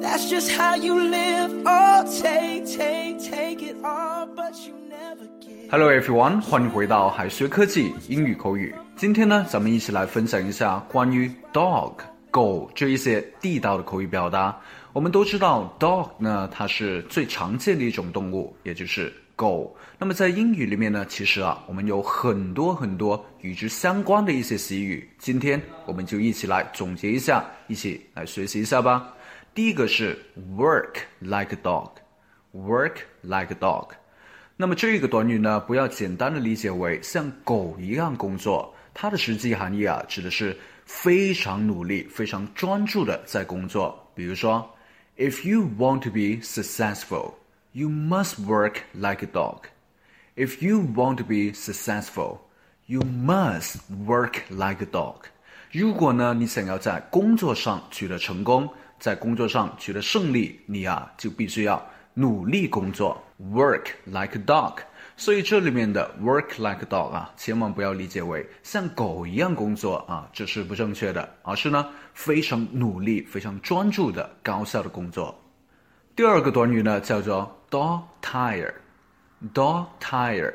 That's just how you live. Oh, take, take, take it all, but you never give. Hello everyone，欢迎回到海学科技英语口语。今天呢，咱们一起来分享一下关于 dog 狗这一些地道的口语表达。我们都知道 dog 呢，它是最常见的一种动物，也就是狗。那么在英语里面呢，其实啊，我们有很多很多与之相关的一些习语。今天我们就一起来总结一下，一起来学习一下吧。第一个是 work like a dog，work like a dog。那么这个短语呢，不要简单的理解为像狗一样工作，它的实际含义啊，指的是非常努力、非常专注的在工作。比如说，If you want to be successful, you must work like a dog. If you want to be successful, you must work like a dog. 如果呢，你想要在工作上取得成功， 在工作上取得胜利，你啊就必须要努力工作，work like a dog。所以这里面的 work like dog 啊，千万不要理解为像狗一样工作啊，这是不正确的，而是呢非常努力、非常专注的高效的工作。第二个短语呢叫做 dog tired，dog tired。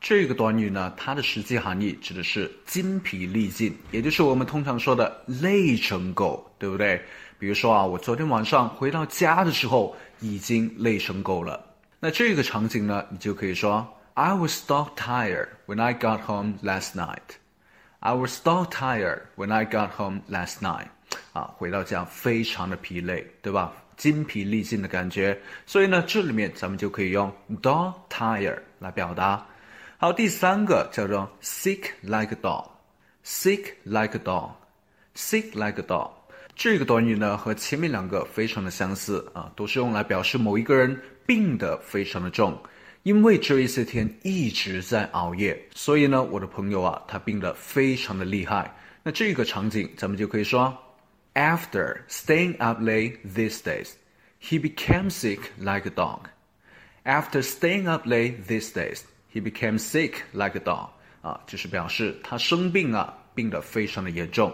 这个短语呢，它的实际含义指的是筋疲力尽，也就是我们通常说的累成狗，对不对？比如说啊，我昨天晚上回到家的时候已经累成狗了。那这个场景呢，你就可以说 I was dog tired when I got home last night. I was dog tired when I got home last night. 啊，回到家非常的疲累，对吧？筋疲力尽的感觉。所以呢，这里面咱们就可以用 dog tired 来表达。好，第三个叫做 sick like a dog，sick like a dog，sick like a dog。这个短语呢和前面两个非常的相似啊，都是用来表示某一个人病得非常的重，因为这一些天一直在熬夜，所以呢，我的朋友啊，他病得非常的厉害。那这个场景咱们就可以说，After staying up late these days, he became sick like a dog. After staying up late these days. He became sick like a dog，啊，就是表示他生病啊，病得非常的严重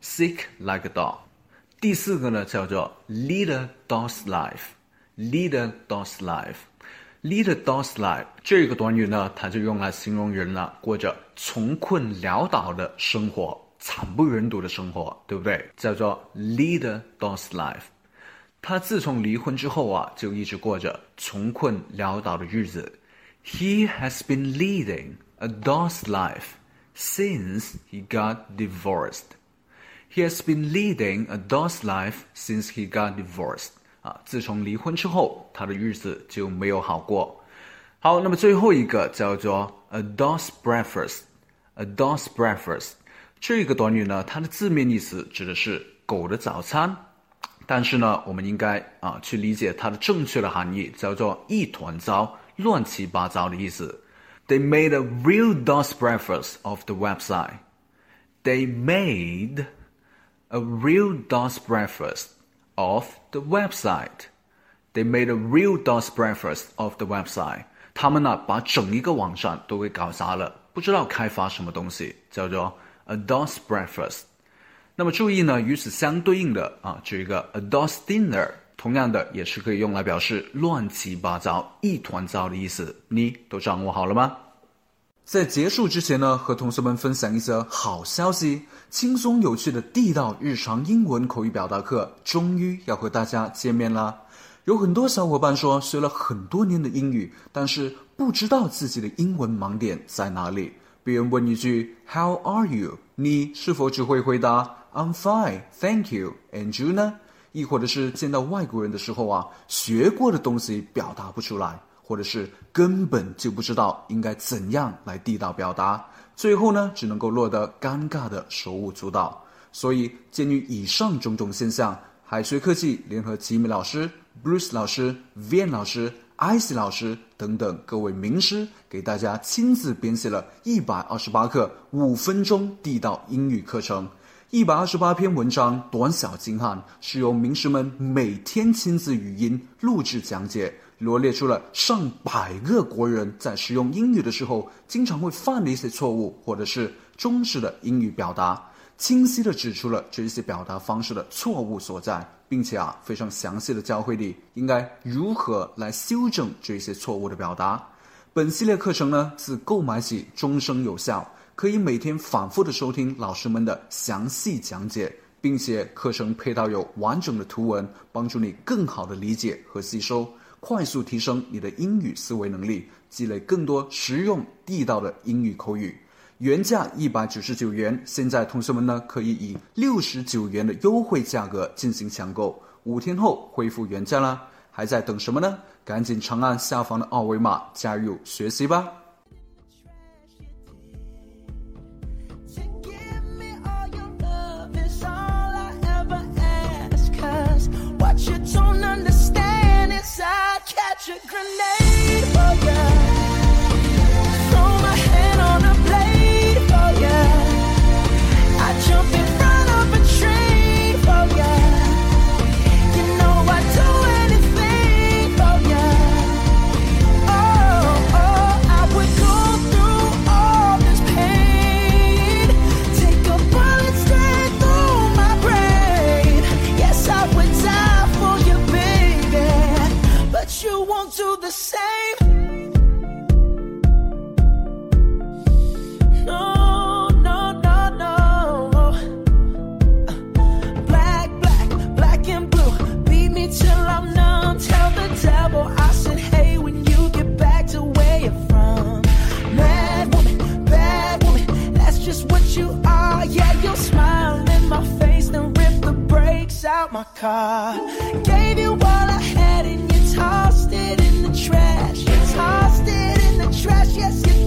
，sick like a dog。第四个呢叫做 lead a dog's life，lead a dog's life，lead a dog's life 这个短语呢，它就用来形容人了，过着穷困潦倒的生活，惨不忍睹的生活，对不对？叫做 lead a dog's life。他自从离婚之后啊，就一直过着穷困潦倒的日子。He has been leading a dog's life since he got divorced. He has been leading a dog's life since he got divorced. 啊，自从离婚之后，他的日子就没有好过。好，那么最后一个叫做 a dog's breakfast。a dog's breakfast 这个短语呢，它的字面意思指的是狗的早餐，但是呢，我们应该啊去理解它的正确的含义，叫做一团糟。乱七八糟的意思。They made a real dog's breakfast of the website. They made a real DOS breakfast of the website. They made a real DOS breakfast of the website. 他们呢，把整一个网站都给搞砸了，不知道开发什么东西，叫做 a DOS breakfast。那么注意呢，与此相对应的啊，这一个 a DOS dinner。同样的，也是可以用来表示乱七八糟、一团糟的意思。你都掌握好了吗？在结束之前呢，和同学们分享一则好消息：轻松有趣的地道日常英文口语表达课终于要和大家见面啦！有很多小伙伴说学了很多年的英语，但是不知道自己的英文盲点在哪里。别人问一句 “How are you？” 你是否只会回答 “I'm fine, thank you, and you 呢？”亦或者是见到外国人的时候啊，学过的东西表达不出来，或者是根本就不知道应该怎样来地道表达，最后呢，只能够落得尴尬的手舞足蹈。所以，鉴于以上种种现象，海学科技联合吉米老师、Bruce 老师、Van 老师、艾希老师等等各位名师，给大家亲自编写了一百二十八课五分钟地道英语课程。一百二十八篇文章，短小精悍，是由名师们每天亲自语音录制讲解，罗列出了上百个国人在使用英语的时候经常会犯的一些错误，或者是中式的英语表达。清晰的指出了这些表达方式的错误所在，并且啊，非常详细的教会你应该如何来修正这些错误的表达。本系列课程呢，自购买起终生有效，可以每天反复的收听老师们的详细讲解，并且课程配套有完整的图文，帮助你更好的理解和吸收，快速提升你的英语思维能力，积累更多实用地道的英语口语。原价一百九十九元，现在同学们呢可以以六十九元的优惠价格进行抢购，五天后恢复原价啦！还在等什么呢？赶紧长按下方的二维码加入学习吧 a grenade. My car. Gave you all I had and you tossed it in the trash. You tossed it in the trash, yes you